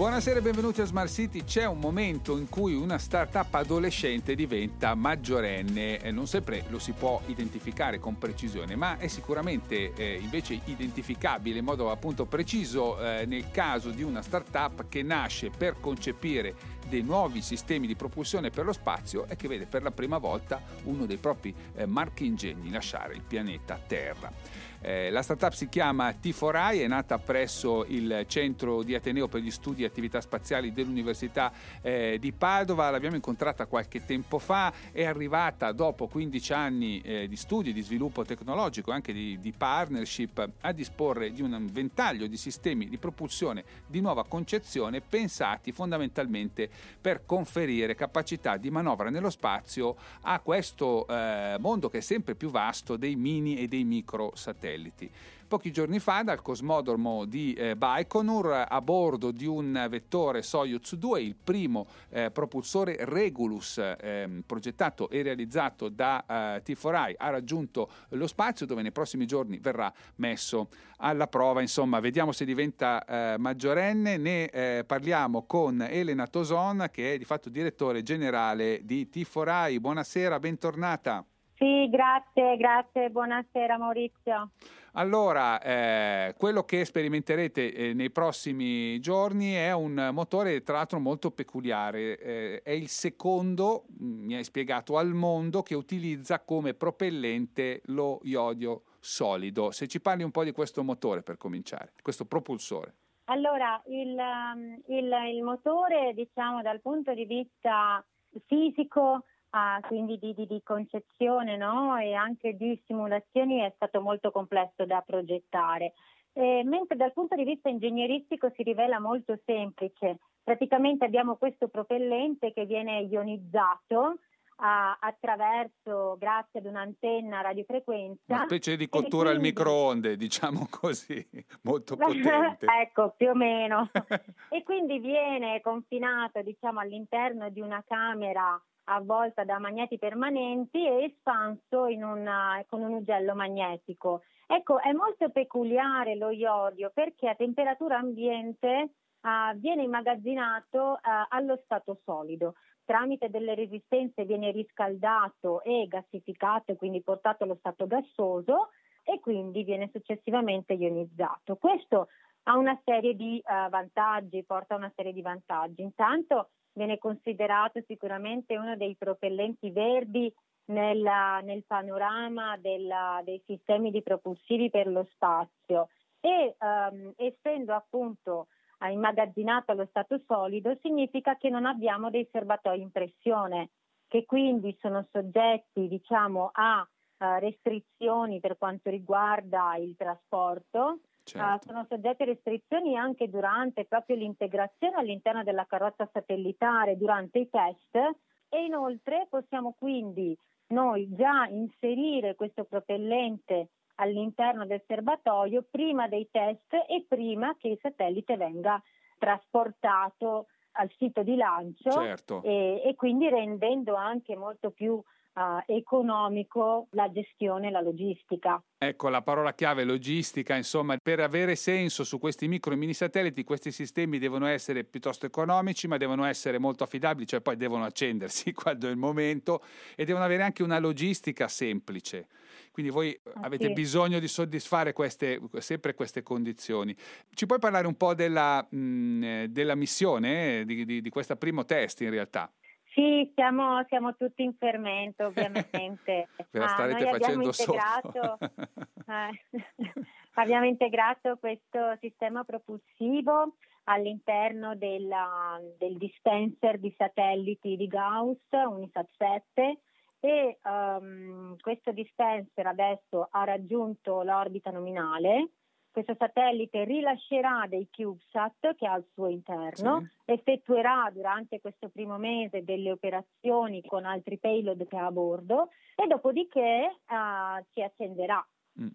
Buonasera e benvenuti a Smart City. C'è un momento in cui una startup adolescente diventa maggiorenne, non sempre lo si può identificare con precisione, ma è sicuramente eh, invece identificabile in modo appunto preciso eh, nel caso di una startup che nasce per concepire dei nuovi sistemi di propulsione per lo spazio e che vede per la prima volta uno dei propri eh, marchingegni lasciare il pianeta Terra. Eh, la startup si chiama T4I, è nata presso il centro di Ateneo per gli studi e attività spaziali dell'Università eh, di Padova, l'abbiamo incontrata qualche tempo fa, è arrivata dopo 15 anni eh, di studi, di sviluppo tecnologico, anche di, di partnership, a disporre di un ventaglio di sistemi di propulsione di nuova concezione pensati fondamentalmente per conferire capacità di manovra nello spazio a questo eh, mondo che è sempre più vasto dei mini e dei micro satelliti satelliti. Pochi giorni fa dal cosmodromo di eh, Baikonur a bordo di un vettore Soyuz 2, il primo eh, propulsore Regulus eh, progettato e realizzato da eh, T4i ha raggiunto lo spazio dove nei prossimi giorni verrà messo alla prova. Insomma, vediamo se diventa eh, maggiorenne. Ne eh, parliamo con Elena Toson che è di fatto direttore generale di T4i. Buonasera, bentornata. Sì, grazie, grazie, buonasera Maurizio. Allora, eh, quello che sperimenterete eh, nei prossimi giorni è un motore tra l'altro molto peculiare, eh, è il secondo, mm, mi hai spiegato, al mondo che utilizza come propellente lo iodio solido. Se ci parli un po' di questo motore per cominciare, questo propulsore. Allora, il, um, il, il motore, diciamo, dal punto di vista fisico, ah, quindi di, di, di concezione no? e anche di simulazioni è stato molto complesso da progettare. Eh, mentre dal punto di vista ingegneristico si rivela molto semplice. Praticamente abbiamo questo propellente che viene ionizzato a, attraverso, grazie ad un'antenna radiofrequenza. Una specie di cottura quindi... al microonde, diciamo così, molto potente. ecco, più o meno. e quindi viene confinato, diciamo, all'interno di una camera avvolta da magneti permanenti e espanso una, con un ugello magnetico. Ecco, è molto peculiare lo iodio perché a temperatura ambiente uh, viene immagazzinato uh, allo stato solido. Tramite delle resistenze viene riscaldato e gassificato, quindi portato allo stato gassoso e quindi viene successivamente ionizzato. Questo ha una serie di uh, vantaggi, porta a una serie di vantaggi. Intanto viene considerato sicuramente uno dei propellenti verdi nella, nel panorama della, dei sistemi di propulsivi per lo spazio. E um, essendo appunto immagazzinato allo stato solido significa che non abbiamo dei serbatoi in pressione che quindi sono soggetti diciamo a uh, restrizioni per quanto riguarda il trasporto Certo. Uh, sono soggetti a restrizioni anche durante proprio l'integrazione all'interno della carrozza satellitare, durante i test e inoltre possiamo quindi noi già inserire questo propellente all'interno del serbatoio prima dei test e prima che il satellite venga trasportato al sito di lancio certo. e, e, quindi rendendo anche molto più uh, economico la gestione, la logistica. Ecco, la parola chiave logistica, insomma, per avere senso su questi micro e mini satelliti, questi sistemi devono essere piuttosto economici, ma devono essere molto affidabili, cioè poi devono accendersi quando è il momento e devono avere anche una logistica semplice. Quindi voi ah, avete sì. bisogno di soddisfare queste, sempre queste condizioni. Ci puoi parlare un po' della, mh, della missione, eh, di, di, di questo primo test in realtà? Sì, siamo, siamo, tutti in fermento ovviamente. Ve la starete ah, facendo integrato, eh, abbiamo integrato questo sistema propulsivo all'interno della, del dispenser di satelliti di Gauss, Unisat 7, e um, questo dispenser adesso ha raggiunto l'orbita nominale questo satellite rilascerà dei CubeSat che ha al suo interno, sì. effettuerà durante questo primo mese delle operazioni con altri payload che ha a bordo e dopodiché uh, si accenderà.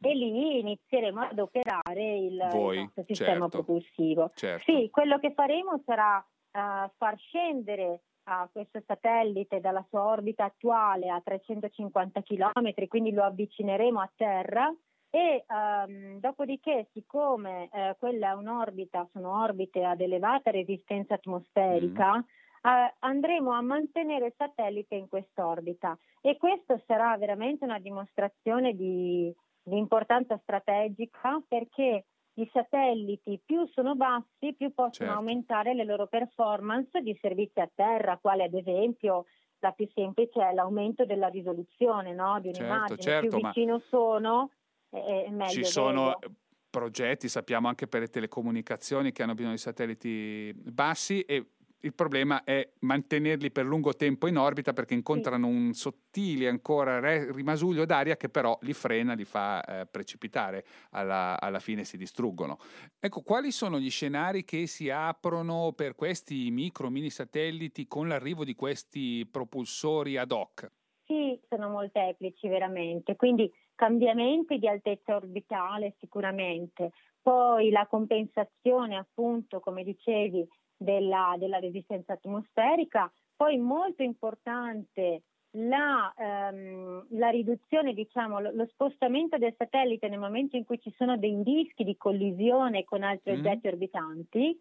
E lì inizieremo ad operare il, Voi, il nostro sistema certo. propulsivo. Certo. Sì, quello che faremo sarà uh, far scendere a questo satellite dalla sua orbita attuale a 350 km, quindi lo avvicineremo a terra e um, dopodiché siccome eh, quella è un'orbita, sono orbite ad elevata resistenza atmosferica, mm. eh, andremo a mantenere il satellite in quest'orbita e questo sarà veramente una dimostrazione di, di importanza strategica perché i satelliti più sono bassi, più possono certo. aumentare le loro performance di servizi a terra, quale ad esempio la più semplice è l'aumento della risoluzione no? di un'immagine. Certo, certo, più vicino sono, è meglio. Ci sono vedo. progetti, sappiamo anche per le telecomunicazioni, che hanno bisogno di satelliti bassi e il problema è mantenerli per lungo tempo in orbita perché incontrano sì. un sottile ancora rimasuglio d'aria che però li frena, li fa eh, precipitare, alla, alla, fine si distruggono. Ecco, quali sono gli scenari che si aprono per questi micro mini satelliti con l'arrivo di questi propulsori ad hoc? Sì, sono molteplici veramente, quindi cambiamenti di altezza orbitale sicuramente, poi la compensazione appunto, come dicevi, della, della resistenza atmosferica, poi molto importante la, ehm, la, riduzione, diciamo, lo, lo, spostamento del satellite nel momento in cui ci sono dei rischi di collisione con altri mm. oggetti orbitanti,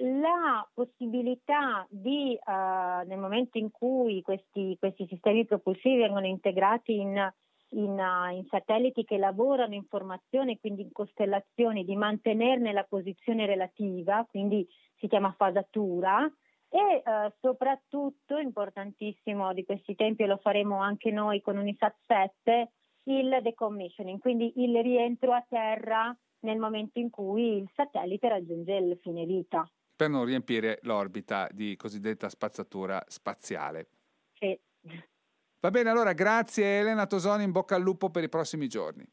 la possibilità di, eh, nel momento in cui questi, questi, sistemi propulsivi vengono integrati in, in, uh, in, satelliti che lavorano in formazione, quindi in costellazioni, di mantenerne la posizione relativa, quindi si chiama fasatura e eh, soprattutto importantissimo di questi tempi lo faremo anche noi con Unisat 7 il decommissioning, quindi il rientro a terra nel momento in cui il satellite raggiunge il fine vita. Per non riempire l'orbita di cosiddetta spazzatura spaziale. Sì. Va bene, allora grazie Elena Tosoni, in bocca al lupo per i prossimi giorni.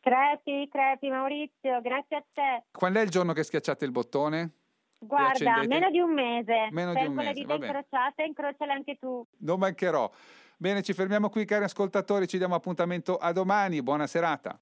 Crepi, crepi Maurizio, grazie a te. Quando è il giorno che schiacciate il bottone? Guarda, meno di un mese. Meno di un mese. le dita incrociate, incrociale anche tu. Non mancherò. Bene, ci fermiamo qui cari ascoltatori, ci diamo appuntamento a domani. Buona serata.